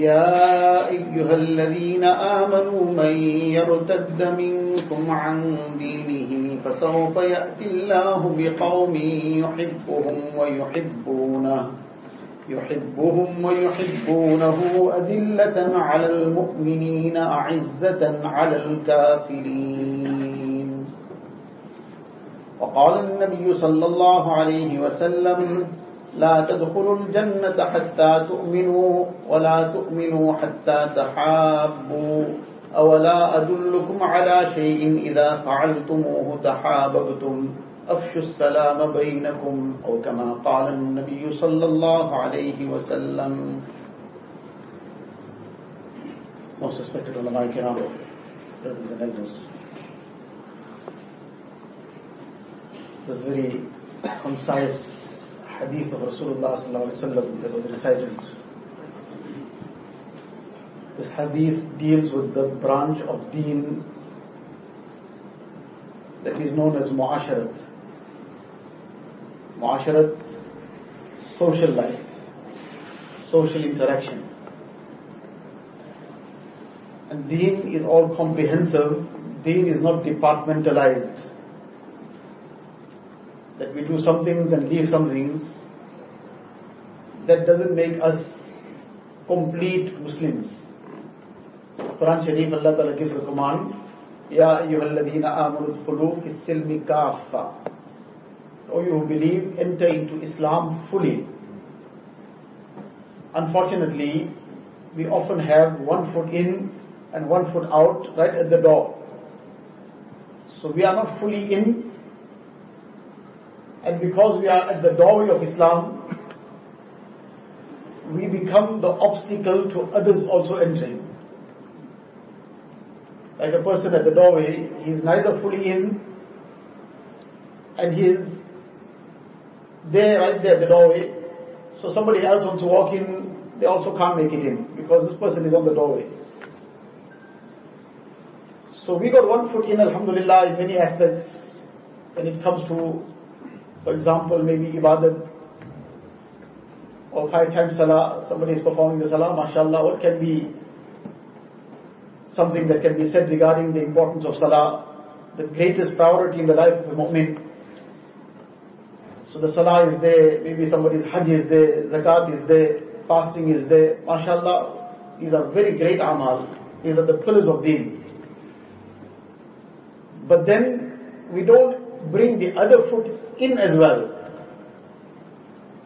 يا أيها الذين آمنوا من يرتد منكم عن دينه فسوف يأتي الله بقوم يحبهم ويحبونه يحبهم ويحبونه أذلة على المؤمنين أعزة على الكافرين. وقال النبي صلى الله عليه وسلم لا تدخلوا الجنة حتى تؤمنوا ولا تؤمنوا حتى تحابوا. أولا أدلكم على شيء إذا فعلتموه تحاببتم. أفشوا السلام بينكم أو كما قال النبي صلى الله عليه وسلم. Most respected ulama kiram, brothers and elders. This very concise hadith of Rasulullah that was recited. This hadith deals with the branch of deen that is known as mu'asharat. Mu'asharat, social life, social interaction. And deen is all comprehensive, deen is not departmentalized. That we do some things and leave some things. That doesn't make us complete Muslims. Quran Sharif Allah Ta'ala gives the command, Ya ayyuhalladhina amanu dhulu fi silmi. O you who believe, enter into Islam fully. Unfortunately, we often have one foot in and one foot out right at the door. So we are not fully in, because we are at the doorway of Islam, we become the obstacle to others also entering. Like a person at the doorway, he is neither fully in and he is there, right there at the doorway. So somebody else wants to walk in, they also can't make it in because this person is on the doorway. So we got one foot in, alhamdulillah, in many aspects when it comes to, for example, maybe ibadat or five times salah, somebody is performing the salah, mashallah, what can be something that can be said regarding the importance of salah, the greatest priority in the life of a mu'min. So the salah is there, maybe somebody's hajj is there, zakat is there, fasting is there, mashallah, these are very great amal, these are the pillars of deen. But then we don't bring the other foot in as well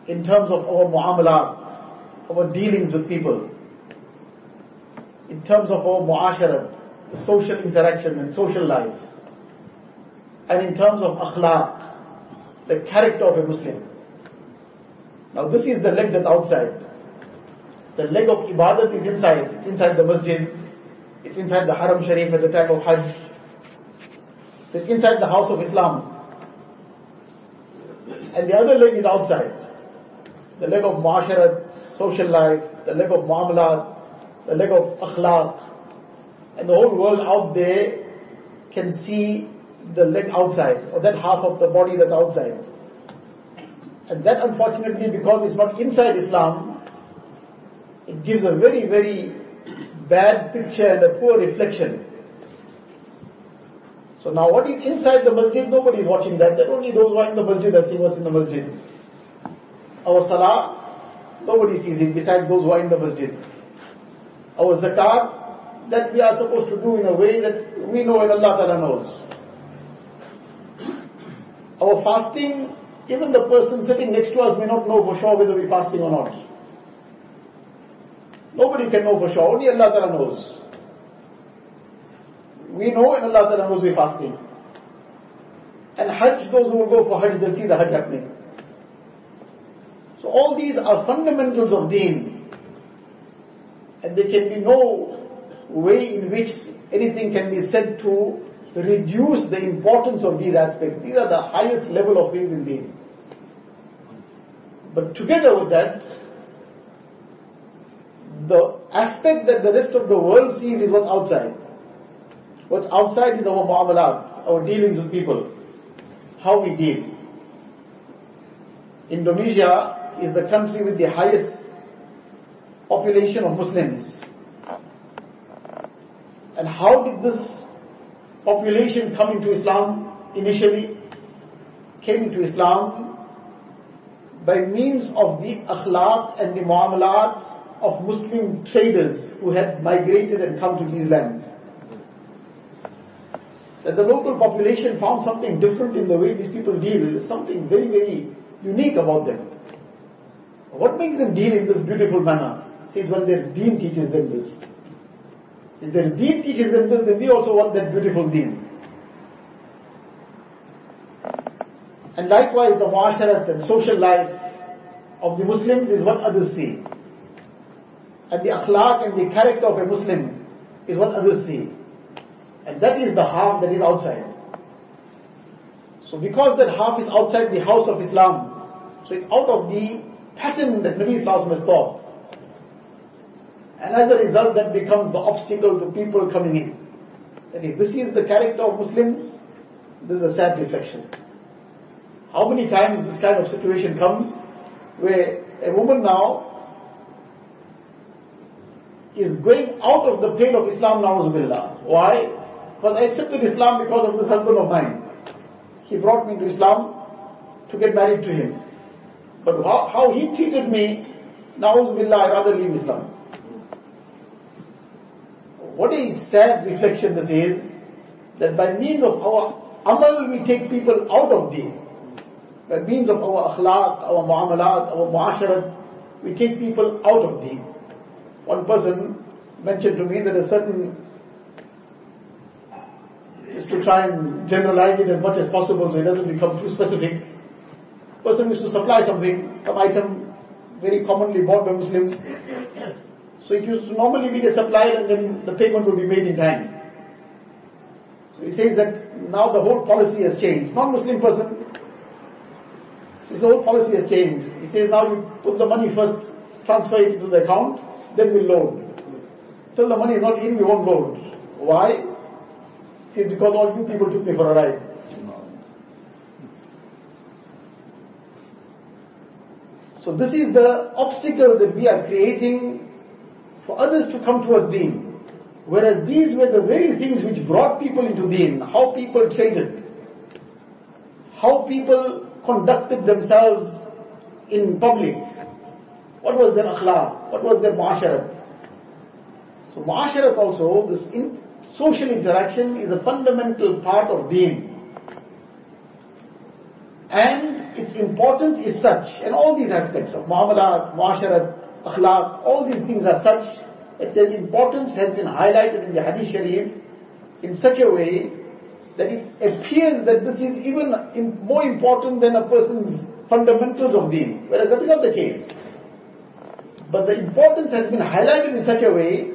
in terms of our muamalat, our dealings with people, in terms of our muasharat, social interaction and social life, and in terms of akhlaq, the character of a Muslim. Now this is the leg that's outside. The leg of ibadat is inside. It's inside the masjid. It's inside the haram sharif at the time of hajj. So it's inside the house of Islam. And the other leg is outside. The leg of muasharat, social life, the leg of muamalat, the leg of akhlaq. And the whole world out there can see the leg outside, or that half of the body that's outside. And that unfortunately, because it's not inside Islam, it gives a very, very bad picture and a poor reflection. So now what is inside the masjid, nobody is watching that. That only those who are in the masjid are seeing what's in the masjid. Our salah, nobody sees it besides those who are in the masjid. Our zakat, that we are supposed to do in a way that we know and Allah Ta'ala knows. Our fasting, even the person sitting next to us may not know for sure whether we're fasting or not. Nobody can know for sure, only Allah Ta'ala knows. We know and Allah Ta'ala knows we're fasting. And Hajj, those who will go for Hajj, they'll see the Hajj happening. So all these are fundamentals of deen. And there can be no way in which anything can be said to reduce the importance of these aspects. These are the highest level of things in deen. But together with that, the aspect that the rest of the world sees is what's outside. What's outside is our muamalat, our dealings with people, how we deal. Indonesia is the country with the highest population of Muslims. And how did this population come into Islam initially? Came into Islam by means of the akhlaq and the muamalat of Muslim traders who had migrated and come to these lands. That the local population found something different in the way these people deal, something very, very unique about them. What makes them deal in this beautiful manner? Says when their deen teaches them this. If their deen teaches them this, then we also want that beautiful deen. And likewise the muasharat and social life of the Muslims is what others see. And the akhlaq and the character of a Muslim is what others see. And that is the half that is outside. So because that half is outside the house of Islam, so it's out of the pattern that Nabi Islam has taught. And as a result that becomes the obstacle to people coming in. And if this is the character of Muslims, this is a sad reflection. How many times this kind of situation comes where a woman now is going out of the pale of Islam, na'uzubillah. Why? Because I accepted Islam because of this husband of mine. He brought me to Islam to get married to him. But how, how he treated me, na'uzubillah, I rather leave Islam. What a sad reflection this is, that by means of our amal we take people out of deen. By means of our akhlaq, our muamalat, our muasharat, we take people out of deen. One person mentioned to me that a certain, is to try and generalize it as much as possible so it doesn't become too specific. Person used to supply something, some item very commonly bought by Muslims. So it used to normally be supplied and then the payment would be made in time. So he says that now the whole policy has changed. Non-Muslim person, his whole policy has changed. He says now you put the money first, transfer it into the account, then we'll load. Till the money is not in, we won't load. Why? Says because all you people took me for a ride. So this is the obstacles that we are creating for others to come towards deen. Whereas these were the very things which brought people into deen, how people traded, how people conducted themselves in public, what was their akhlaq, what was their muasharat. So muasharat also, this in, social interaction is a fundamental part of deen. And its importance is such, and all these aspects of muamalat, muasharat, akhlaq, all these things are such that their importance has been highlighted in the Hadith Sharif in such a way that it appears that this is even more important than a person's fundamentals of deen, whereas that is not the case. But the importance has been highlighted in such a way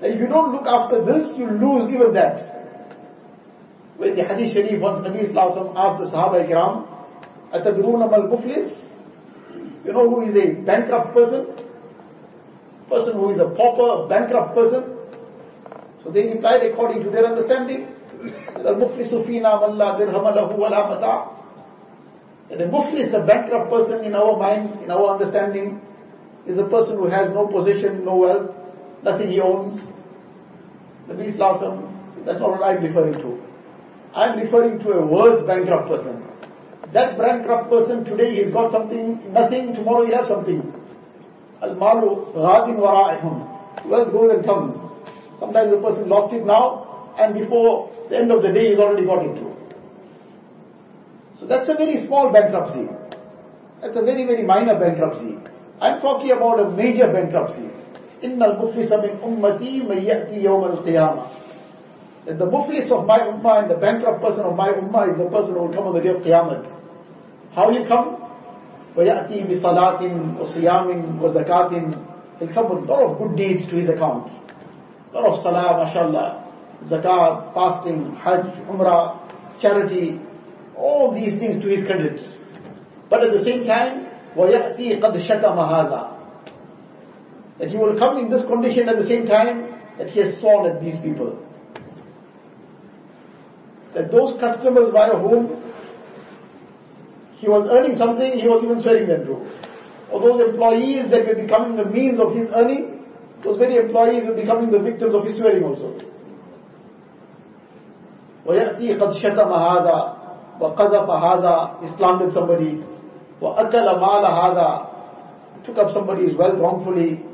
that if you don't look after this, you lose even that. When the Hadith Sharif, once Nabi Sallallahu asked the Sahaba Ikram, أَتَدْرُونَ مَا الْمُفْلِسِ You know who is a bankrupt person? person who is a pauper, a bankrupt person. So they replied according to their understanding. Al-Muflis fina man la dirham lahu wa la mata' And a muflis, a bankrupt person in our minds, in our understanding, is a person who has no possession, no wealth, nothing he owns. Nabi Islam, that's not what I'm referring to. I'm referring to a worse bankrupt person. That bankrupt person today he's got something, nothing, tomorrow he'll have something. Al-malu ghadin wara'ihum. Wealth goes and comes. Sometimes the person lost it now, and before the end of the day he's already got it too. So that's a very small bankruptcy. That's a very, very minor bankruptcy. I'm talking about a major bankruptcy. إن المفلس من أمتي من يأتي يوم القيامة. That the muflis of my ummah and the bankrupt person of my ummah is the person who will come on the day of Qiyamah. How he come? وَيَأْتِي بِصَلَاةٍ وَصِيَامٍ وَزَكَاةٍ He'll come with a lot of good deeds to his account. A lot of salah, mashallah, zakat, fasting, hajj, umrah, charity, all these things to his credit. But at the same time, وَيَأْتِي قَدْ شَتَمَ هَذَا That he will come in this condition at the same time that he has sworn at these people. That those customers via whom he was earning something, he was even swearing them too. or those employees that were becoming the means of his earning, those very employees were becoming the victims of his swearing also. ويأتي قد شتم هذا وقذف هذا he slandered somebody وأكل مال هذا took up somebody's wealth wrongfully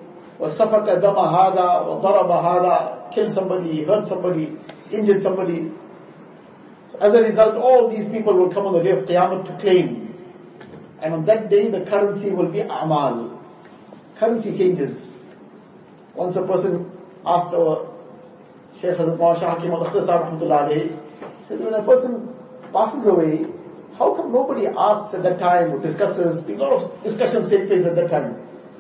وسفك دم هذا وضرب هذا killed somebody hurt somebody injured somebody so as a result all these people will come on the day of Qiyamah to claim and on that day the currency will be amal currency changes once a person asked our Shaykh Hazrat Mawasha Hakim al said when a person passes away, how come nobody asks at that time or discusses, a lot of discussions take place at that time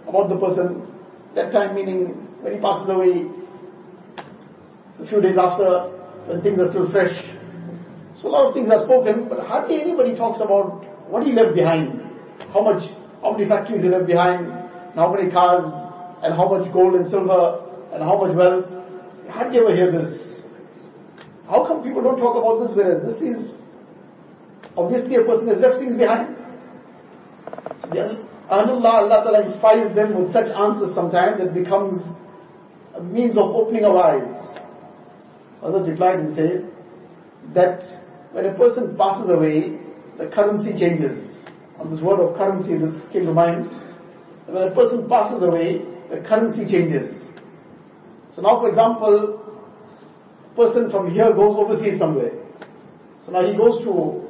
about the person, that time meaning when he passes away, a few days after, when things are still fresh. So a lot of things are spoken, but hardly anybody talks about what he left behind, how much, how many factories he left behind, how many cars, and how much gold and silver, and how much wealth. You hardly ever hear this. How come people don't talk about this whereas this is obviously a person has left things behind? So the Allah, Ta'ala inspires them with such answers sometimes it becomes a means of opening our eyes. Others replied and said that when a person passes away, the currency changes. On this word of currency, this came to mind. When a person passes away, the currency changes. So now, for example, person from here goes overseas somewhere. So now he goes to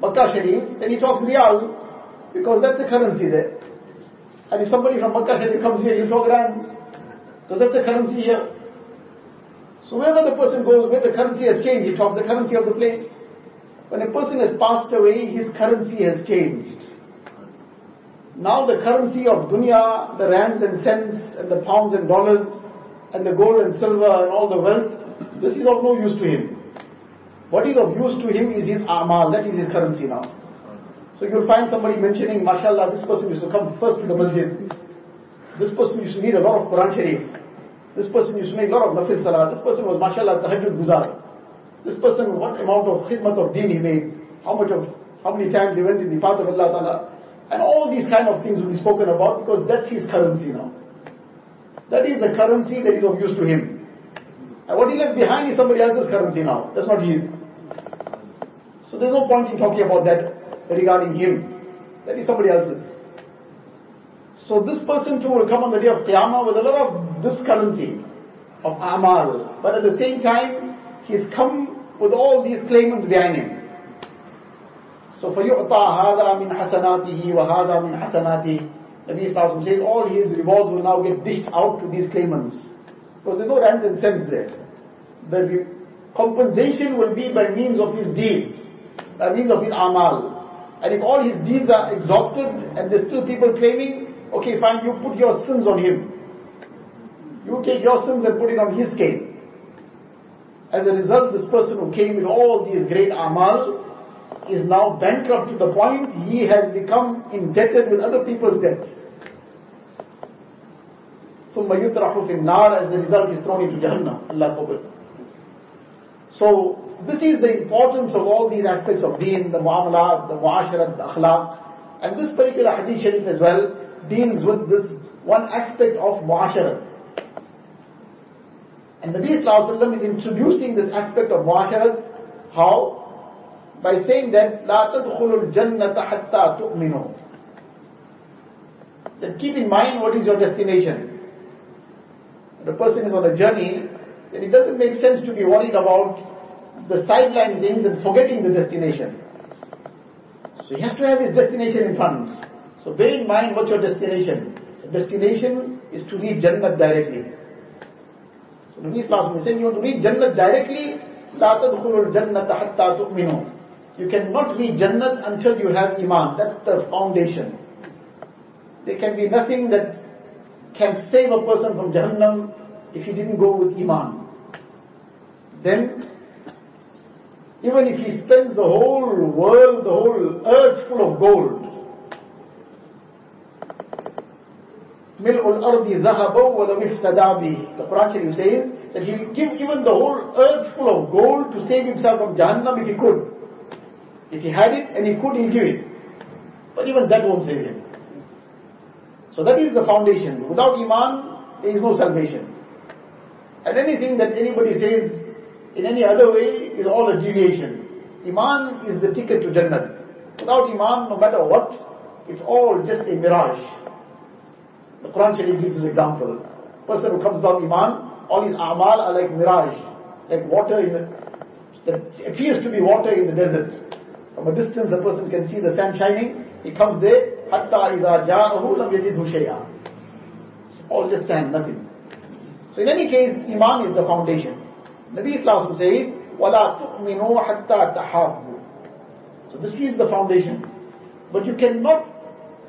Makkah Sharif, then he talks riyals, because that's the currency there. And if somebody from Makkah comes here, he'll talk rands, because that's the currency here. So wherever the person goes, where the currency has changed, he talks the currency of the place. When a person has passed away, his currency has changed. Now the currency of dunya, the rands and cents, and the pounds and dollars, and the gold and silver, and all the wealth, this is of no use to him. What is of use to him is his amal, that is his currency now. So you'll find somebody mentioning, mashallah, this person used to come first to the masjid. This person used to need a lot of Quran Sharif. This person used to make a lot of nafil salah. This person was, mashallah, tahajjud guzar. This person, what amount of khidmat of deen he made. How much of, how many times he went in the path of Allah Ta'ala. And all these kind of things will be spoken about because that's his currency now. That is the currency that is of use to him. And what he left behind is somebody else's currency now. That's not his. So there's no point in talking about that regarding him. That is somebody else's. So this person too will come on the day of Qiyamah with a lot of this currency of Amal. But at the same time, he's come with all these claimants behind him. So فَيُعْطَى هَذَا مِنْ حَسَنَاتِهِ وَهَذَا مِنْ حَسَنَاتِهِ Nabi Islam says all his rewards will now get dished out to these claimants. Because there's no rands and cents there. The compensation will be by means of his deeds, by means of his amal. And if all his deeds are exhausted and there's still people claiming, okay fine, you put your sins on him. You take your sins and put it on his scale. As a result, this person who came with all these great amal is now bankrupt to the point he has become indebted with other people's debts. ثم يطرح في النار as the result is thrown into Jahannam. Allah forbid. So this is the importance of all these aspects of deen, the muamalat, the muasharat, the akhlaq. And this particular hadith sharif as well deals with this one aspect of muasharat. And Nabi Sallallahu is introducing this aspect of muasharat. How? By saying that, لا تدخلوا الجنة حتى تؤمنوا. That keep in mind what is your destination the person is on a journey, then it doesn't make sense to be worried about the sideline things and forgetting the destination. So he has to have his destination in front. So bear in mind what's your destination. The destination is to reach Jannah directly. So Nabi Islam is saying you want to reach Jannah directly, لا تدخلوا الجنة حتى تؤمنوا. You cannot reach Jannah until you have Iman. That's the foundation. There can be nothing that can save a person from Jahannam if he didn't go with Iman. Then, even if he spends the whole world, the whole earth full of gold. The Quran Sharif says that he will give even the whole earth full of gold to save himself from Jahannam if he could. If he had it and he could, he'll give it. But even that won't save him. So that is the foundation. Without Iman, there is no salvation. And anything that anybody says in any other way is all a deviation. Iman is the ticket to Jannah. Without Iman, no matter what, it's all just a mirage. The Quran Sharif gives this example. Person who comes down Iman, all his amal are like mirage, like water in the, that appears to be water in the desert. From a distance, a person can see the sun shining. He comes there, hatta idha ja'ahu lam yajidhu shay'a. All just sand, nothing. So in any case, Iman is the foundation. Nabi Islam says, وَلَا تُؤْمِنُوا حَتَّى تَحَابُّوا So this is the foundation. But you cannot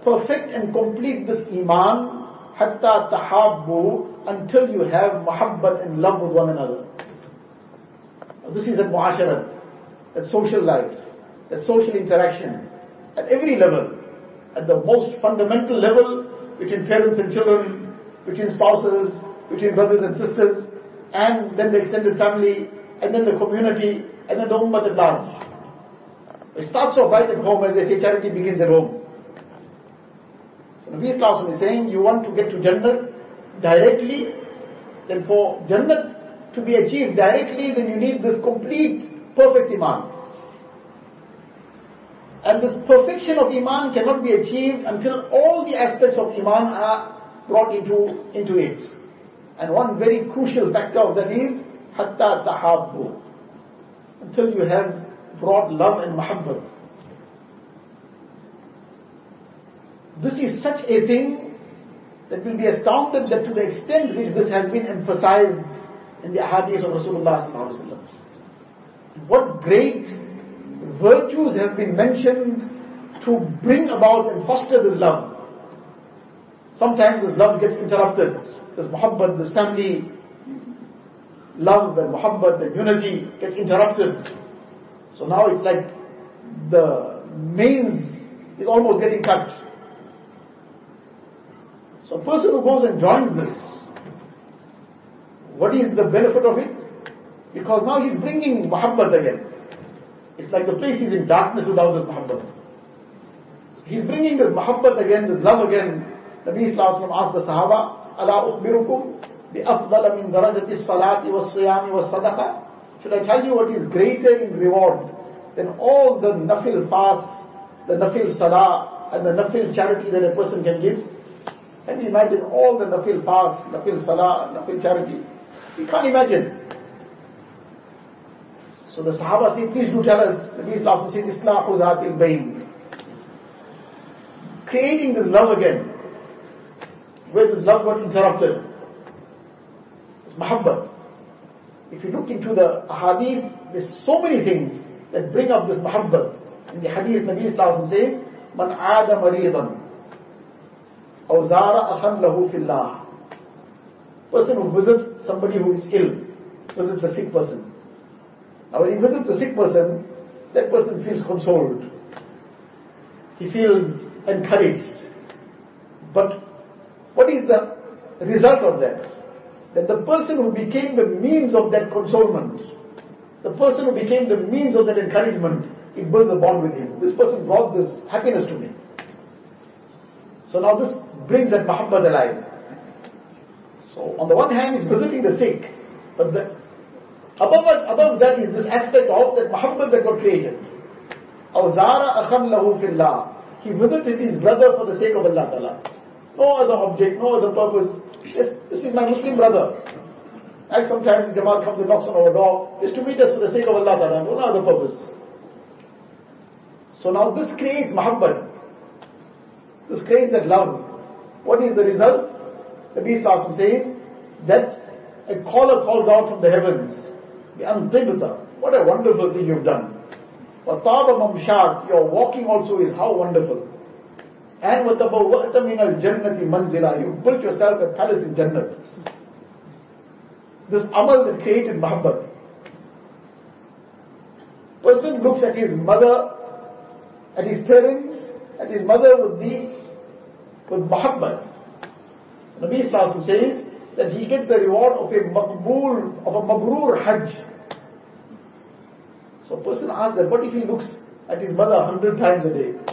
perfect and complete this Iman حَتَّى تَحَابُّوا until you have muhabbat and love with one another. This is at muasharat, at social life, at social interaction, at every level. At the most fundamental level, between parents and children, between spouses, between brothers and sisters, and then the extended family, and then the community, and then the ummah at large. It starts off right at home, as they say, charity begins at home. So Nabi Islam is saying, you want to get to Jannah directly, then for Jannah to be achieved directly, then you need this complete, perfect Iman. And this perfection of Iman cannot be achieved until all the aspects of Iman are brought into, into it. And one very crucial factor of that is, hatta tahabbu. Until you have brought love and muhabbat. This is such a thing that will be astounded that to the extent which this has been emphasized in the hadith of Rasulullah What great virtues have been mentioned to bring about and foster this love. Sometimes this love gets interrupted. This muhabbat, this family love and muhabbat and unity gets interrupted. So now it's like the mains is almost getting cut. So a person who goes and joins this, what is the benefit of it? Because now he's bringing muhabbat again. It's like the place is in darkness without this muhabbat. He's bringing this muhabbat again, this love again. The Nabi asked the Sahaba, أَلَا أُخْبِرُكُمْ بِأَفْضَلَ مِنْ دَرَجَةِ الصَّلَاةِ وَالصِّيَامِ وَالصَّدَقَةِ Should I tell you what is greater in reward than all the nafil fasts, the nafil salah, and the nafil charity that a person can give? Can you imagine all the nafil fast, nafil salah, nafil charity? You can't imagine. So the Sahaba say, please do tell us. Nabi Islam says, Islahu dhatil bayn. Creating this love again. Where this love got interrupted. It's mahabbat. If you look into the hadith, there's so many things that bring up this mahabbat. In the hadith, Nabi Islam says, Man aada maridan. أو زار أخا له في الله. Person who visits somebody who is ill, visits a sick person. Now when he visits a sick person, that person feels consoled. He feels encouraged. But what is the result of that? That the person who became the means of that consolement, the person who became the means of that encouragement, it builds a bond with him. This person brought this happiness to me. So now this brings that mahabbat alive. So on the one hand, he's visiting the sick, but the, above, above that is this aspect of that mahabbat that got created. Awzara akham lahu fillah. He visited his brother for the sake of Allah Ta'ala. No other object, no other purpose. This, this is my Muslim brother. Like sometimes Jamal comes and knocks on our door. It's to meet us for the sake of Allah Ta'ala, no other purpose. So now this creates mahabbat. This creates that love. What is the result? The Beast Asim says that a caller calls out from the heavens, the. What a wonderful thing you've done. Wataba mamshak, your walking also is how wonderful. And وَتَبَوَّأْتَ مِنَ الْجَنَّةِ مَنْزِلًا You built yourself a palace in Jannah. This amal that created mahabbat. Person looks at his mother, at his parents, at his mother with the, with mahabbat. Nabi Islam says that he gets the reward of a maqbool, of a mabrur hajj. So a person asks that, what if he looks at his mother a hundred times a day?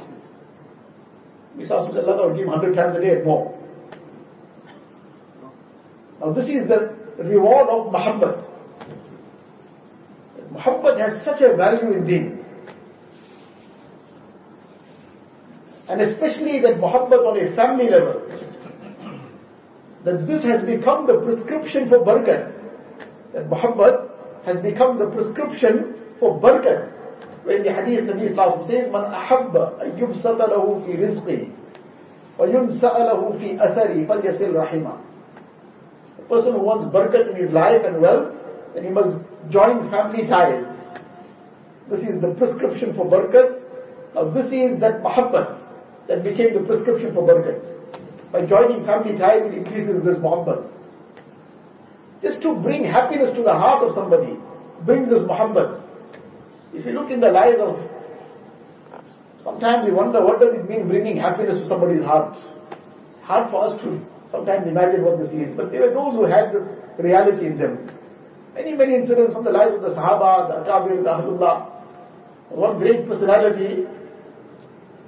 Says, Allah will give hundred times a day more. Now this is the reward of muhabbat. muhabbat has such a value in deen. And especially that muhabbat on a family level, that this has become the prescription for barakat. That muhabbat has become the prescription for barakat. When the hadith Nabi Sallallahu says, Man ahabba ayyubsata lahu fi rizqi wa yunsa'a lahu fi athari falyasil rahima. A person who wants barakat in his life and wealth, then he must join family ties. This is the prescription for barakat. Now this is that muhabbat that became the prescription for barakat. By joining family ties, it increases this muhabbat. Just to bring happiness to the heart of somebody brings this muhabbat. If you look in the lives of, sometimes we wonder what does it mean bringing happiness to somebody's heart. Hard for us to sometimes imagine what this is. But there were those who had this reality in them. Many, many incidents from the lives of the Sahaba, the Akabir, the Ahlullah. One great personality,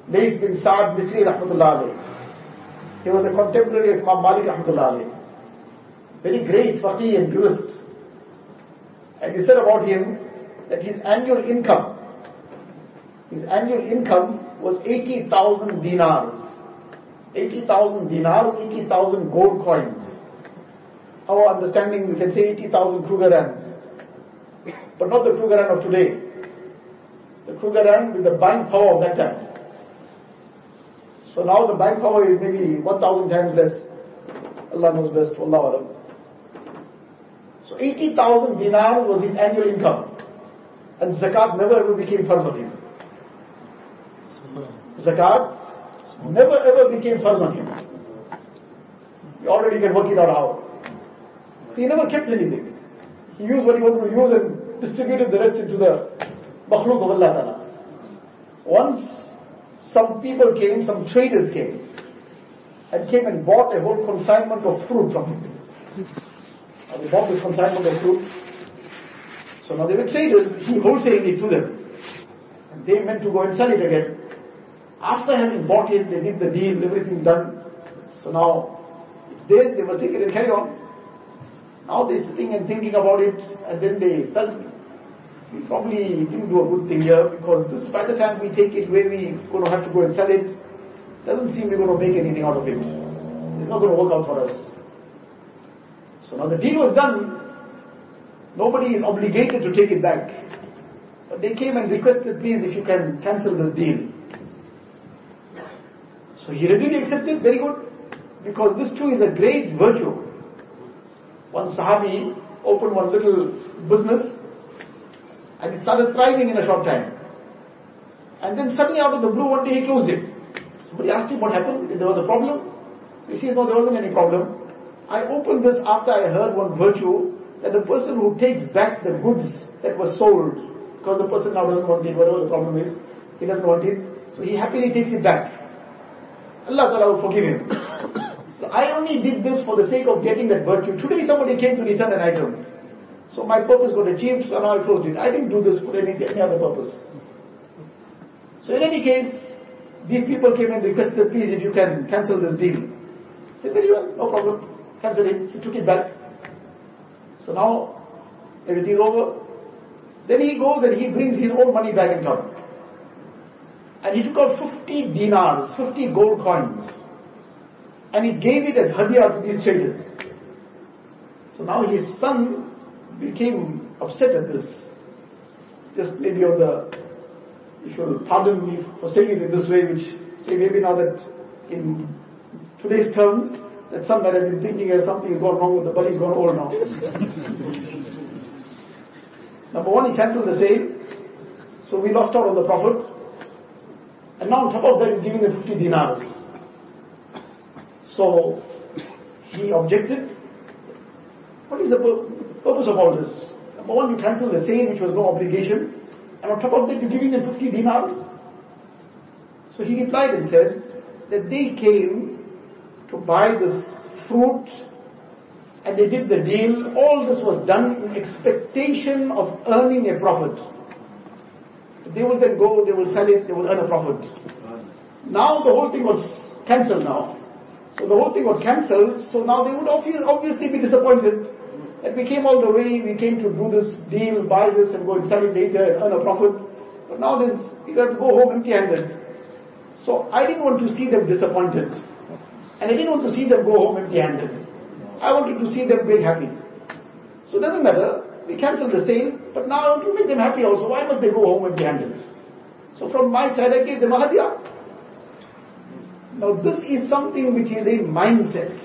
Lays bin Sa'ad Misri Rahmatullah alayhi. He was a contemporary of Imam Malik Rahmatullah alayhi. Very great faqih and jurist. And he said about him that his annual income, his annual income was 80,000 dinars. 80,000 dinars, 80,000 gold coins. Our understanding, we can say 80,000 Krugerrands. But not the Krugerrand of today. The Krugerrand with the buying power of that time. So now the buying power is maybe 1,000 times less. Allah knows best. Allah Alam. So 80,000 dinars was his annual income. And zakat never ever became farz on him. Zakat never ever became farz on him. You already can work it out how. He never kept anything. He used what he wanted to use and distributed the rest into the makhluk of Allah Ta'ala. Once some people came, some traders came, and came and bought a whole consignment of fruit from him. And they bought the consignment of fruit. So now they were traders, he wholesaled it to them. And they meant to go and sell it again. After having bought it, they did the deal, everything done. So now it's theirs, they must take it and carry on. Now they're sitting and thinking about it, and then they felt we probably didn't do a good thing here because this, by the time we take it where we're going to have to go and sell it, doesn't seem we're going to make anything out of it. It's not going to work out for us. So now the deal was done. Nobody is obligated to take it back. But they came and requested, please, if you can cancel this deal. So he readily accepted, very good. Because this too is a great virtue. One Sahabi opened one little business and it started thriving in a short time. And then suddenly out of the blue one day he closed it. Somebody asked him what happened, if there was a problem. So he says, no, there wasn't any problem. I opened this after I heard one virtue that the person who takes back the goods that were sold, because the person now doesn't want it, whatever the problem is, he doesn't want it, so he happily takes it back. Allah Ta'ala will forgive him. so I only did this for the sake of getting that virtue. Today somebody came to return an item. So my purpose got achieved, so now I closed it. I didn't do this for any, any other purpose. So in any case, these people came and requested, please if you can cancel this deal. I said, very well, no problem. Cancel it. He took it back. So now, everything is over. Then he goes and he brings his own money back in town. And he took out 50 dinars, 50 gold coins. And he gave it as hadiyah to these traders. So now his son became upset at this. Just maybe on the, if you'll pardon me for saying it in this way, which say maybe now that in today's terms, that some might have been thinking as something has gone wrong with the body, he's gone old now. Number one, he cancelled the sale, so we lost out on the profit. And now on top of that, he's giving them 50 dinars. So he objected. What is the purpose of all this? Number one, you cancel the sale, which was no obligation, and on top of that, you're giving them 50 dinars. So he replied and said that they came to buy this fruit and they did the deal. All this was done in expectation of earning a profit. They will then go, they will sell it, they will earn a profit. Now the whole thing was cancelled now. So the whole thing was cancelled, so now they would obviously be disappointed. And we came all the way, we came to do this deal, buy this and go and sell it later and earn a profit. But now there's, we got to go home empty-handed. So I didn't want to see them disappointed. And I didn't want to see them go home empty-handed. I wanted to see them very happy. So it doesn't matter, we cancelled the sale, but now I want to make them happy also. Why must they go home empty-handed? So from my side I gave them a hadiyah. Now this is something which is a mindset.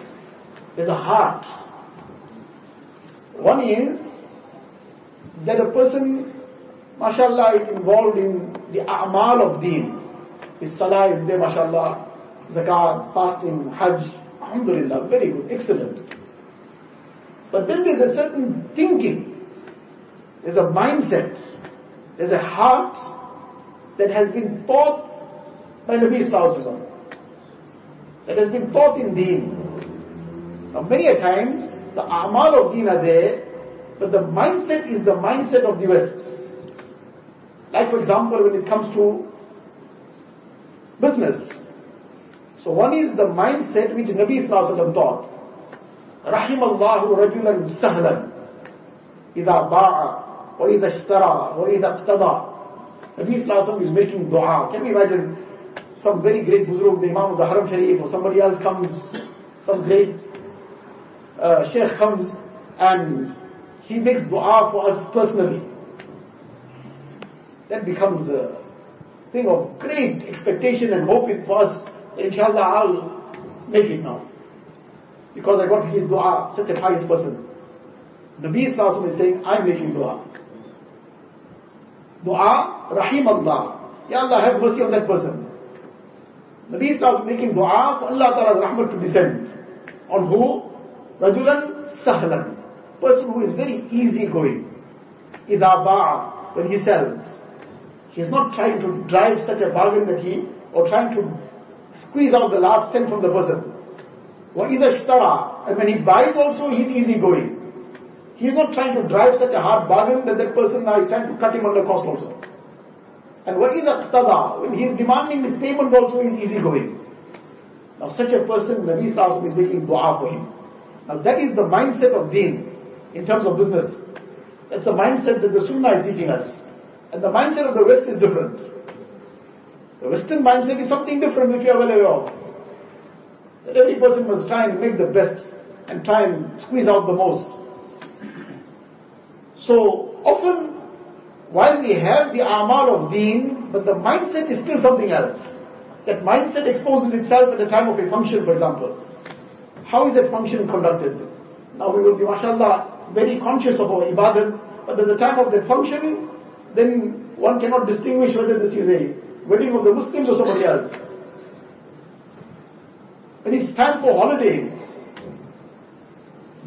There's a heart. One is that a person, mashallah, is involved in the a'mal of deen. His salah is there, mashallah, zakat, fasting, hajj, alhamdulillah, very good, excellent. But then there's a certain thinking, there's a mindset, there's a heart that has been taught by Nabi Sallallahu that has been taught in deen. Now many a times, the amal of deen are there, but the mindset is the mindset of the West. Like for example, when it comes to business. So one is the mindset which Nabi Sallallahu taught. رحم الله رجلا سهلا إذا باع وإذا اشترى وإذا اقتضى Nabi Sallallahu is making dua. Can you imagine some very great Buzurg, the Imam of the Haram Sharif, or somebody else comes, some great uh, Sheikh comes and he makes dua for us personally. That becomes a thing of great expectation and hope for us. Inshallah, I'll make it now. Because I got his dua, such a pious person. Nabi Sallallahu is saying, I'm making dua. Dua, Rahim Allah. Ya Allah, have mercy on that person. Nabi starts making dua for Allah Ta'ala's rahmat to descend. On who? Rajulan sahlan. Person who is very easy going. Ida ba'a, when he sells. He is not trying to drive such a bargain that he, or trying to squeeze out the last cent from the person. Wa ida ishtara, and when he buys also, he's easy going. He is not trying to drive such a hard bargain that that person now is trying to cut him under cost also. And وَإِذَا اقْتَضَى When he is demanding his payment also is easy going. Now such a person, Nabi Sallallahu is making dua for him. Now that is the mindset of deen in terms of business. That's a mindset that the Sunnah is teaching us. And the mindset of the West is different. The Western mindset is something different which we are well aware of. That every person must try and make the best and try and squeeze out the most. So often while we have the amal of deen, but the mindset is still something else. That mindset exposes itself at the time of a function, for example. How is that function conducted? Now we will be, mashallah, very conscious of our ibadah, but at the time of that function, then one cannot distinguish whether this is a wedding of the Muslims or somebody else. When it's time for holidays,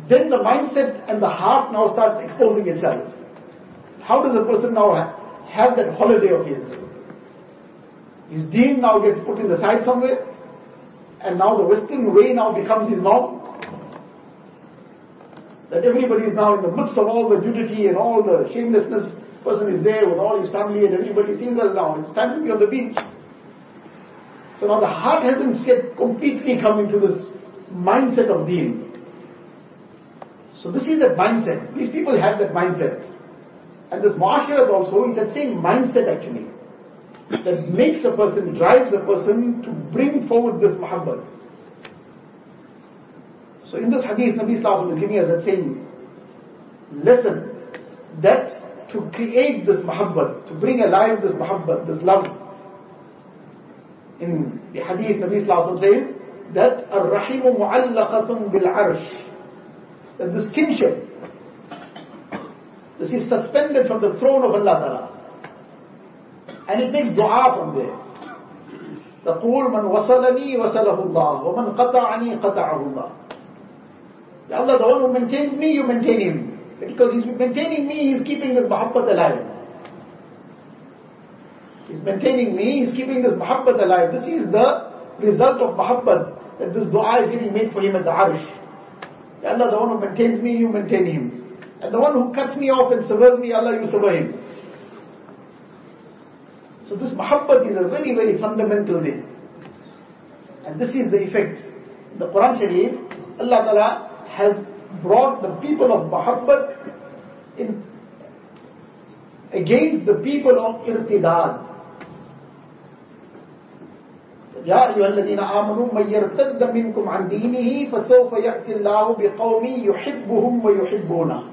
then the mindset and the heart now starts exposing itself. How does a person now have that holiday of his? His deen now gets put in the side somewhere, and now the Western way now becomes his norm. That everybody is now in the midst of all the nudity and all the shamelessness. Person is there with all his family and everybody well now. It's time to be on the beach. So now the heart hasn't yet completely come into this mindset of deen. So this is that mindset. These people have that mindset. And this muasharat also is that same mindset actually. That makes a person, drives a person to bring forward this muhabbat. So in this hadith, Nabi Sallallahu is giving us that same lesson that to create this muhabbat, to bring alive this muhabbat, this love. In the hadith, Nabi Sallallahu says that الرحيم معلقة بالعرش that this kinship this is suspended from the throne of Allah Ta'ala. And it makes dua from there. تقول من وصلني وصله الله ومن قطعني قطعه الله Ya Allah, the one who maintains me, you maintain him. Because he's maintaining me, he's keeping this muhabbat alive. He's maintaining me, he's keeping this muhabbat alive. This is the result of muhabbat, that this dua is getting made for him at the arsh. Ya Allah, the one who maintains me, you maintain him. And the one who cuts me off and severs me, Allah, you sever him. So this muhabbat is a very, very fundamental thing. And this is the effect the Quran Sharif, Allah Ta'ala has brought the people of Muhabbat in against the people of irtidad. يا أيها الذين آمنوا من يرتد منكم عن دينه فسوف يأتي الله بقوم يحبهم ويحبونه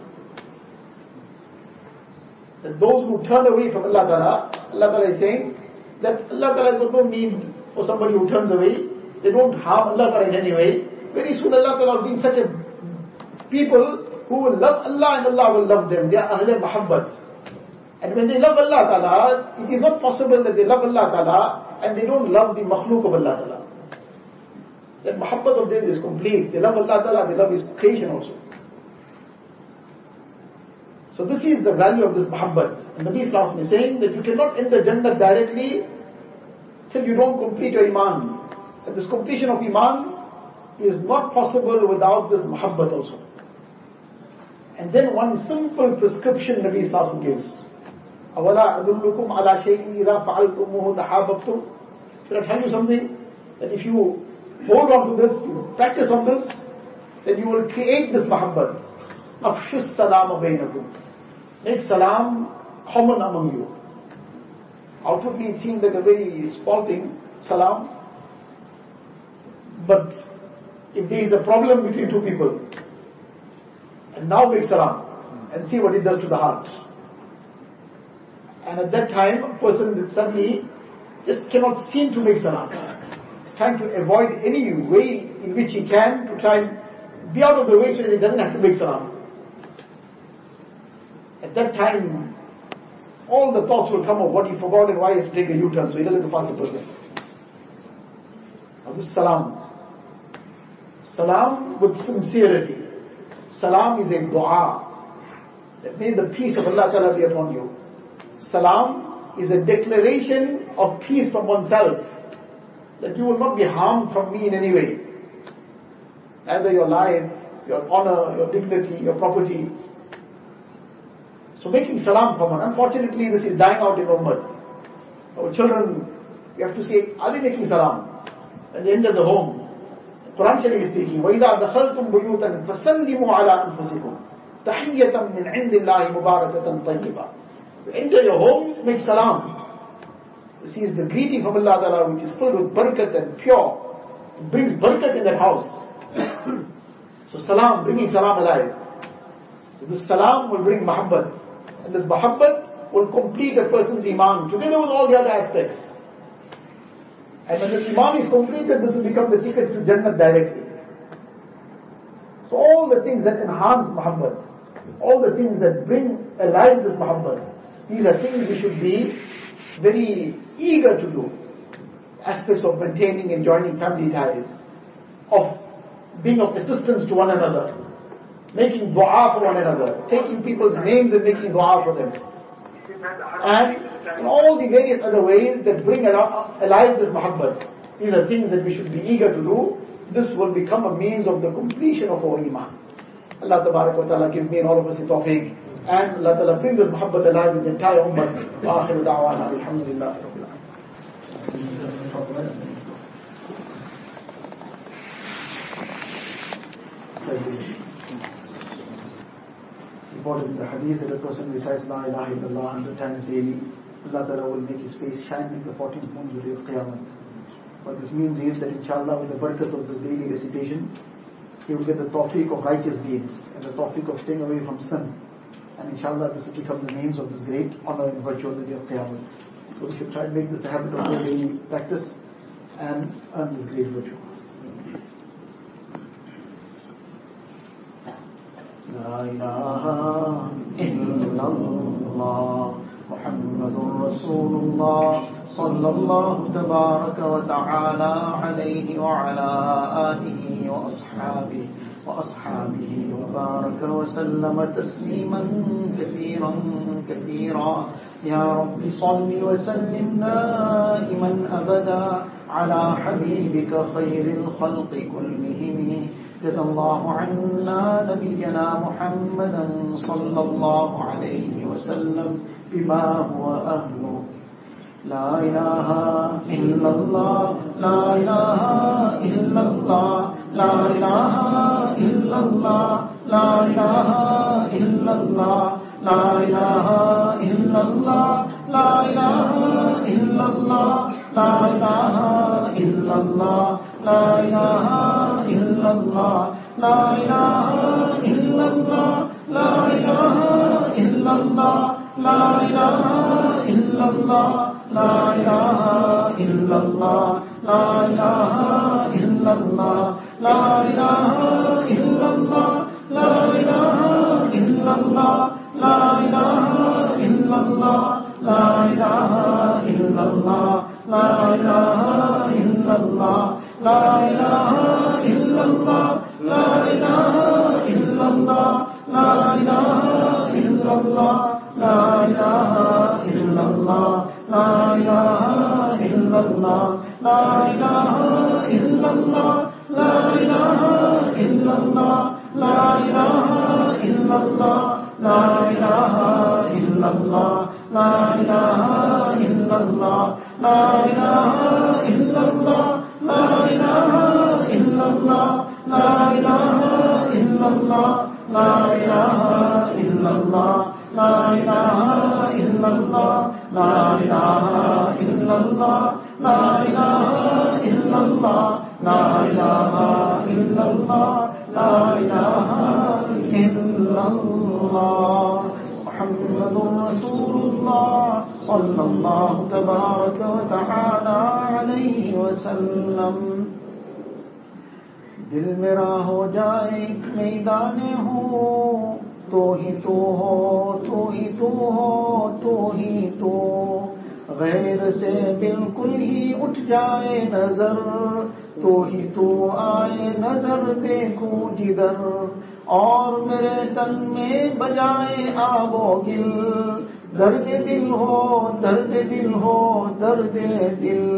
that those who turn away from Allah Ta'ala, Allah Ta'ala is saying that Allah Ta'ala has no need for somebody who turns away. They don't harm Allah Ta'ala in any way. Very soon Allah Ta'ala will be such a people who will love Allah and Allah will love them. They are Ahle Muhabbat. And when they love Allah Ta'ala, it is not possible that they love Allah Ta'ala and they don't love the makhluk of Allah Ta'ala. That muhabbat of theirs is complete. They love Allah Ta'ala, they love His creation also. So this is the value of this muhabbat. And Nabi Islam is saying that you cannot enter Jannah directly till you don't complete your Iman. And this completion of Iman is not possible without this muhabbat also. And then one simple prescription Nabi Islam gives. أَوَلَا أَدُلُّكُمْ عَلَى شَيْءٍ إِذَا فَعَلْتُمُهُ تَحَابَبْتُمْ Should I tell you something? That if you hold on to this, you practice on this, then you will create this Muhammad. أَفْشُ السَّلَامَ بَيْنَكُمْ Make salam common among you. Outwardly it seems like a very small thing, salam. But if there is a problem between two people, and now make salam, and see what it does to the heart. And at that time, a person suddenly just cannot seem to make salam. He's trying to avoid any way in which he can to try and be out of the way so that he doesn't have to make salam. At that time, all the thoughts will come of what he forgot and why he has to take a U-turn, so he doesn't pass the person. Now this salam. Salam with sincerity. Salam is a dua. That may the peace of Allah Ta'ala be upon you. Salam is a declaration of peace from oneself. That you will not be harmed from me in any way. Neither your life, your honor, your dignity, your property, so making salam common. Unfortunately, this is dying out in Ummah. Our children, we have to say, are they making salam? At the end of the home, Quran Sharif is speaking, وَإِذَا دَخَلْتُمْ بُيُوتًا فَسَلِّمُوا عَلَىٰ أَنفُسِكُمْ تَحِيَّةً مِنْ عِنْدِ اللَّهِ مُبَارَكَةً طَيِّبًا enter your homes, make salam. This is the greeting from Allah Ta'ala which is filled with barakat and pure. It brings barakat in that house. so salam, bringing salam alive. So this salam will bring muhabbat. And this muhabbat will complete a person's iman together with all the other aspects. And when this iman is completed, this will become the ticket to Jannah directly. So all the things that enhance muhabbat, all the things that bring alive this muhabbat, these are things we should be very eager to do. Aspects of maintaining and joining family ties, of being of assistance to one another, making dua for one another, taking people's names and making dua for them. And in all the various other ways that bring alive this muhabbat. These are things that we should be eager to do. This will become a means of the completion of our iman. Allah wa ta'ala give me and all of us the tawfiq. And Allah ta'ala bring this muhabbat alive in the entire ummah. Wa akhiru da'wana. Alhamdulillah. reported in the hadith that a person recites La ilaha illallah 100 times daily, Allah Ta'ala will make his face shine in the 14th moon of the Qiyamah. What this means is that inshallah with the barakat of this daily recitation, he will get the tawfiq of righteous deeds and the tawfiq of staying away from sin. And inshallah this will become the names of this great honor and virtue of the day of Qiyamah. So we should try and make this a habit of daily practice and earn this great virtue. محمد رسول الله صلى الله تبارك وتعالى عليه وعلى آله وأصحابه وأصحابه وبارك وسلم تسليما كثيرا كثيرا. يا رب صل وسلم دائما أبدا على حبيبك خير الخلق كلهم. جزى الله عنا نبينا محمدا صلى الله عليه وسلم. بما هو أهله لا إله إلا الله لا إله إلا الله لا إله إلا الله لا إله إلا الله لا إله إلا الله لا إله إلا الله لا إله إلا الله لا إله إلا الله لا إله إلا الله لا إله إلا الله لا إله إلا الله لا إله إلا الله لا إله إلا الله لا إله إلا الله لا إله إلا الله لا إله إلا الله لا إله إلا الله لا إله إلا الله لا إله وسلم۔ دل میرا ہو جائے میدان ہو، تو ہی تو ہو، تو ہی تو ہو، تو ہی تو۔ غیر سے بالکل ہی اٹھ جائے نظر، تو ہی تو آئے نظر، دیکھو جدر۔ اور میرے تن میں بجائے آب و گل، درد دل ہو، درد دل ہو، درد دل۔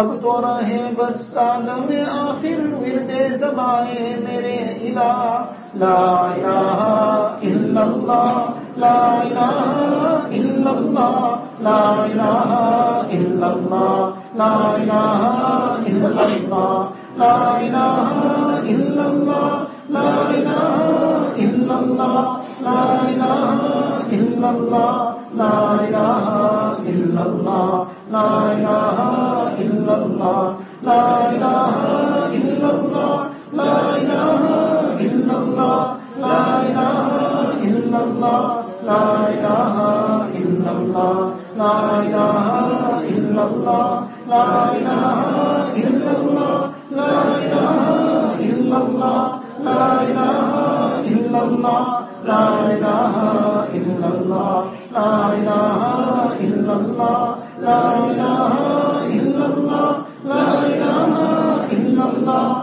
اب تو رہے بس عالم آخر ورد زبائے میرے علا لا الہ الا اللہ، لا الہ الا اللہ، لا الہ الا اللہ، لا الہ الا اللہ، لا الہ الا اللہ، لا الہ الا اللہ، لا الہ الا اللہ، لا الہ الا اللہ، لا الہ الا إلا الله لا إله إلا الله لا إله إلا الله لا إله إلا الله لا إله إلا الله لا إله إلا الله لا إله إلا الله لا إله إلا الله لا إله إلا الله لا إله إلا الله لا إله إلا الله لا إله اللہ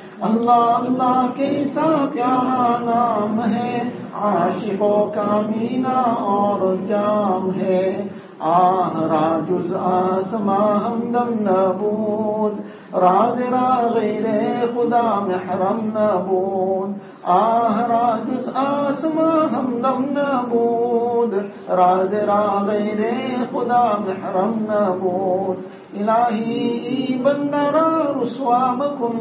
اللہ اللہ کیسا پیارا نام ہے عاشق کا کامینا اور جام ہے۔ آہ راجز آسما ہمدم نبود، راز را غیر خدا محرم نبود۔ آہ راجز آسما ہمدم نبود، راز را غیر خدا محرم نبود۔ الہی بندرا رسوا کم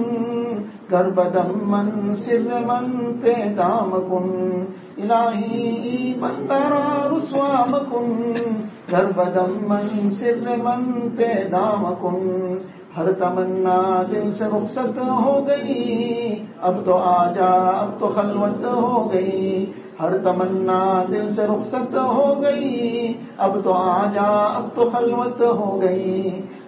گربدم من سر من پیدام کن الہی بندرا رسوام کن گربدم من سر من پہ دام کن ہر تمنا دل سے رخصت ہو گئی اب تو آ جا اب تو خلوت ہو گئی ہر تمنا دل سے رخصت ہو گئی اب تو آ جا اب تو خلوت ہو گئی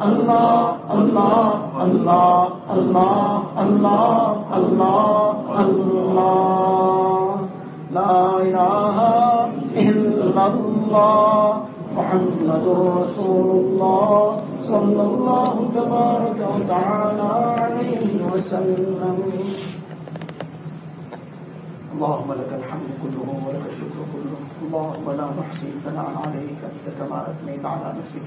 الله الله الله الله الله الله لا إله إلا الله محمد رسول الله صلى الله تبارك وتعالى عليه وسلم اللهم لك الحمد كله ولك الشكر كله اللهم لا نحصي ثناء عليك انت كما اثنيت على نفسك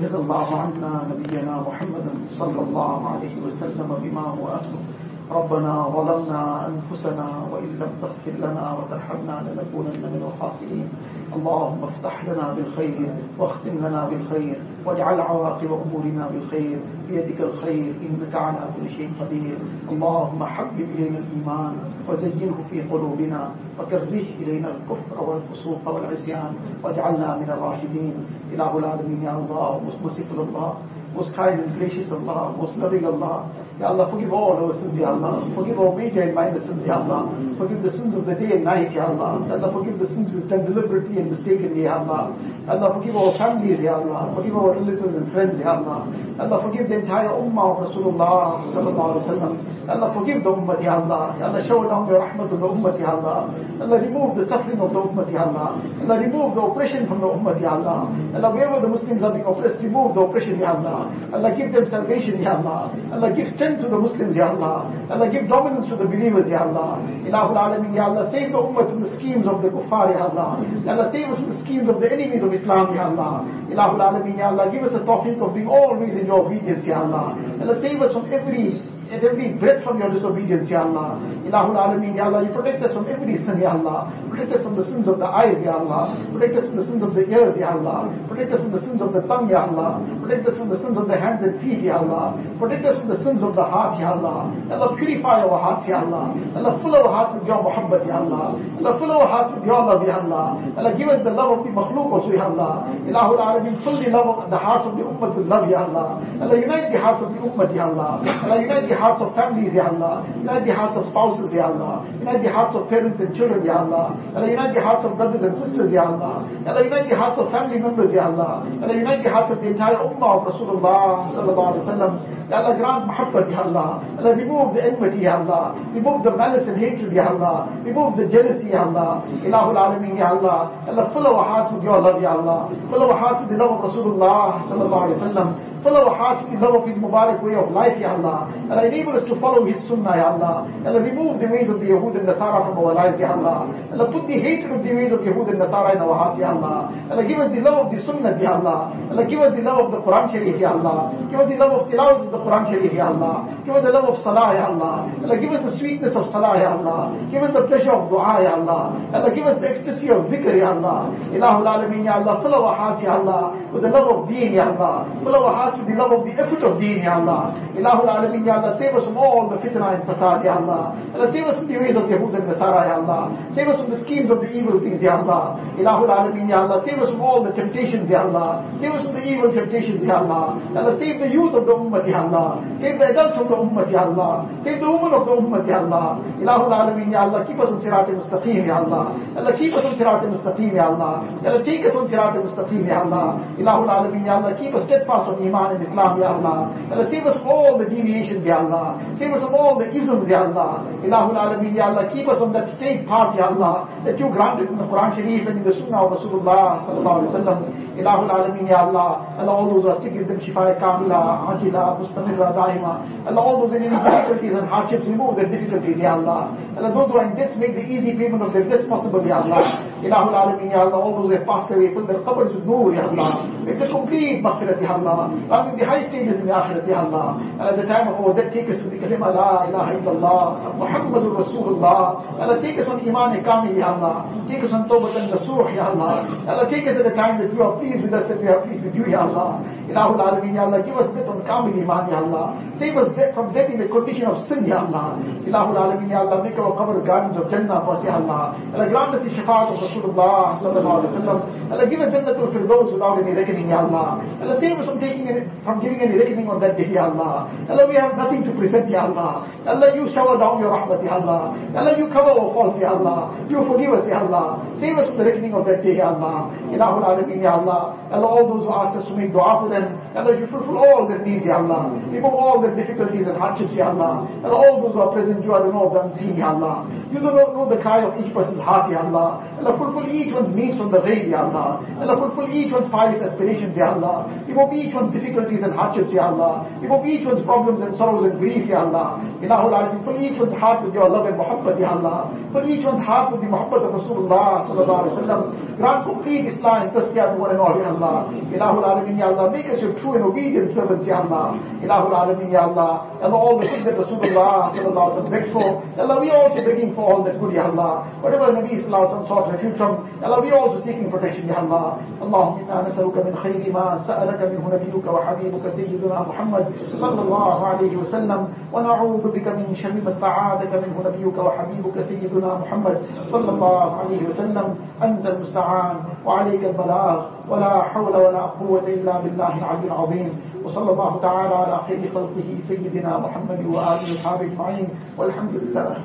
جزا الله عنا نبينا محمد صلى الله عليه وسلم بما هو أهله. ربنا ظلمنا أنفسنا وإن لم تغفر لنا وترحمنا لنكونن من الخاسرين. اللهم افتح لنا بالخير واختم لنا بالخير واجعل عواقب أمورنا بالخير. بيدك الخير إنك على كل شيء قدير. اللهم حبب إلينا الإيمان وزينه في قلوبنا وكره إلينا الكفر والفسوق والعصيان واجعلنا من الراشدين. Ilahul Alameen, Ya Allah, most merciful Allah, most kind and gracious Allah, most loving Allah. Ya Allah, forgive all our sins, Ya Allah. Forgive our major and minor sins, Ya Allah. Forgive the sins of the day and night, Ya Allah. Ya Allah, forgive the sins we've done deliberately and mistakenly, Ya Allah. Allah, forgive our families, Ya Allah. Forgive our relatives and friends, Ya Allah. Allah, forgive the entire ummah of Rasulullah sallallahu alaihi wasallam. Allah, forgive the ummah, Ya Allah. Allah, shower down your rahmat on the ummah, Ya Allah. Allah, remove the suffering of the ummah, Ya Allah. Allah, remove the oppression from the ummah, Ya Allah. Allah, wherever the Muslims are being oppressed, remove the oppression, Ya Allah. Allah, give them salvation, Ya Allah. Allah, give strength to the Muslims, Ya Allah. Allah, give dominance to the believers, Ya Allah. Ilahul Alameen, Ya Allah, save the ummah from the schemes of the kuffar, Ya Allah. Allah, save us from the schemes of the enemies of Islam, Ya Allah. Ilahul Alameen, Ya Allah, give us a tawfiq of being always in your obedience, Ya Allah. Allah, save us from every at every breath from your disobedience, Ya Allah. Ilahul Alameen, Ya Allah, you protect us from every sin, Ya Allah. Protect us from the sins of the eyes, Ya Allah. Protect us from the sins of the ears, Ya Allah. Protect us from the sins of the tongue, Ya Allah. Protect us from the sins of the hands and feet, Ya Allah. Protect us from the sins of the heart, Ya Allah. Allah, purify our hearts, Ya Allah. Allah, fill our hearts with your muhabbat, Ya Allah. Allah, fill our hearts with your love, Ya Allah. Allah, give us the love of the makhluk also, Ya Allah. Ilahul Alameen, fill the love of the hearts of the ummah with love, Ya Allah. Allah, unite the hearts of the ummah, Ya Allah. Allah, unite the hearts of families, Ya Allah. Unite the hearts of spouses, Ya Allah. Unite the hearts of parents and children, Ya Allah. Allah, unite the hearts of brothers and sisters, Ya Allah. Allah, unite the hearts of family members, Ya Allah. Allah, unite the hearts of the entire ummah of Rasulullah sallallahu alaihi wasallam. Ya Allah, grant muhabbat, Ya Allah. Allah, remove the enmity, Ya Allah. Remove the malice and hatred, Ya Allah. Remove the jealousy, Ya Allah. Ilahul Alameen, Ya Allah. Allah, fill our hearts with your love, Ya Allah. Fill our hearts with the love of Rasulullah sallallahu alaihi wasallam. Fill our hearts with the love of His Mubarak way of life, Ya Allah. Allah, enable us to follow His Sunnah, Ya Allah. Allah, remove the ways of the Yahud and Nasara from our lives, Ya Allah. Allah, put the hatred of the ways of Yahud and Nasara in our hearts, Ya Allah. Allah, give us the love of the Sunnah, Ya Allah. Allah, give us the love of the Quran Sharif, Ya Allah. Give us the love of tilawat of the Quran Sharif, Ya Allah. Give us the love of Salah, Ya Allah. Allah, give us the sweetness of Salah, Ya Allah. Give us the pleasure of Dua, Ya Allah. Allah, give us the ecstasy of Zikr, Ya Allah. Ilahul Alameen, Ya Allah. Fill our hearts, Ya Allah, with the love of Deen, Ya Allah. Fill our hearts with the love of the effort of Deen, Ya Allah. Ilahul Alameen, Ya Allah. Save us from all the fitna and fasad, Ya Allah. Allah, save us from the ways of Yahud and Nasara, Ya Allah. Save us from the schemes of the evil things, Ya Allah. Ilahul Alameen, Ya Allah. Save us from all the temptations, Ya Allah. Save us from the evil temptations, Ya Allah. Allah, save the youth of the Ummah, Ya Allah. Save the adults of the Ummah, Ya Allah. Save the women of the Ummah, Ya Allah. Ilahul Alameen, Ya Allah. Keep us on Sirat al-Mustaqim, Ya Allah. Allah, keep us on Sirat al-Mustaqim, Ya Allah. Allah, take us on Sirat al-Mustaqim, Ya Allah. Ilahul Alameen, Ya Allah. Keep us steadfast on Iman and Islam, Ya Allah. Allah, save us from all the deviations, Ya Allah. Save us from all the isms, Ya Allah. Ilahul Alameen, Ya Allah. Keep us on that straight path, Ya Allah, that you granted in the Quran Sharif and in the Sunnah of Rasulullah sallallahu alaihi wasallam. Ilahul Alameen, Ya Allah. Allah, all those who are sick, give them shifa kamila, ajila, mustamirra, daima. Allah, all those in any difficulties and hardships, remove their difficulties, Ya Allah. Allah, those who are in debts, make the easy payment of their debts possible, Ya Allah. Ilahul Alameen, Ya Allah. All those who have passed away, fill their qabrs with nur, Ya Allah. It's a complete maghfirat, Ya Allah. I'm in the high stages in the akhirat, Ya Allah. And at the time of oh, our death, take us to the kalima, La ilaha illallah, Muhammadur Rasulullah. Allah, take us on Iman Kamil, Ya Allah. Take us on Tawbat and Nasuh, Ya Allah. Allah, take us at the time that you are pleased with us and we are pleased with you, Ya Allah. Ilahul Alameen, Ya Allah. Give us death on Kamil Iman, Ya Allah. Save us death from death in the condition of sin, Ya Allah. Ilahul Alameen, Ya Allah. Make our qabrs gardens of Jannah for us, Ya Allah. Allah, grant us the shafaat of Rasulullah sallallahu alaihi wasallam. Allah, give us Jannatul Firdaus without any reckoning, Ya Allah. Allah, save us from taking any, from giving any reckoning on that day, Ya Allah. Allah, we have nothing to present, Ya Allah. Allah, you shower down your rahmat, Ya Allah. Allah, you cover our faults, Ya Allah. You forgive us, Ya Allah. Save us from the reckoning of that day, Ya Allah. Ilahul Alameen, Ya Allah. Allah, all those who asked us to make dua for them, Allah, you fulfill all their needs, Ya Allah. Remove all their difficulties and hardships, Ya Allah. Allah, all those who are present, you are the know of the unseen, Ya Allah. You don't know, know the cry of each person's heart, Ya Allah. Allah, fulfill each one's needs from the ghaib, Ya Allah. Allah, fulfill each one's pious aspirations, Ya Allah. Remove each one's difficulties and hardships, Ya Allah. Remove each one's problems and sorrows and grief, Ya Allah. Ilahul Alameen, fill each one's heart with your love and muhabbat, Ya Allah. Fill each one's heart with the muhabbat of Rasulullah sallallahu alaihi wasallam. Grant complete Islam and tazkiyah to one and all, Ya Allah. Ilahul Alameen, Ya Allah. Make us your true and obedient servants, Ya Allah. Ilahul Alameen, Ya Allah. Allah, all the things that Rasulullah sallallahu alaihi wasallam begged for. Allah, we are also begging for all that good, Ya Allah. Whatever Nabi sallallahu alaihi wasallam sought refuge from, Allah, we are also seeking protection, Ya Allah. اللهم إنا نسألك من خير ما سألك منه نبيك وحبيبك سيدنا محمد صلى الله عليه وسلم ونعوذ بك من شر ما استعاذك منه نبيك وحبيبك سيدنا محمد صلى الله عليه وسلم أنت المستعان وعليك البلاغ ولا حول ولا قوة إلا بالله العلي العظيم. وصلى الله تعالى على خير خلقه سيدنا محمد وآله وصحبه أجمعين. والحمد لله.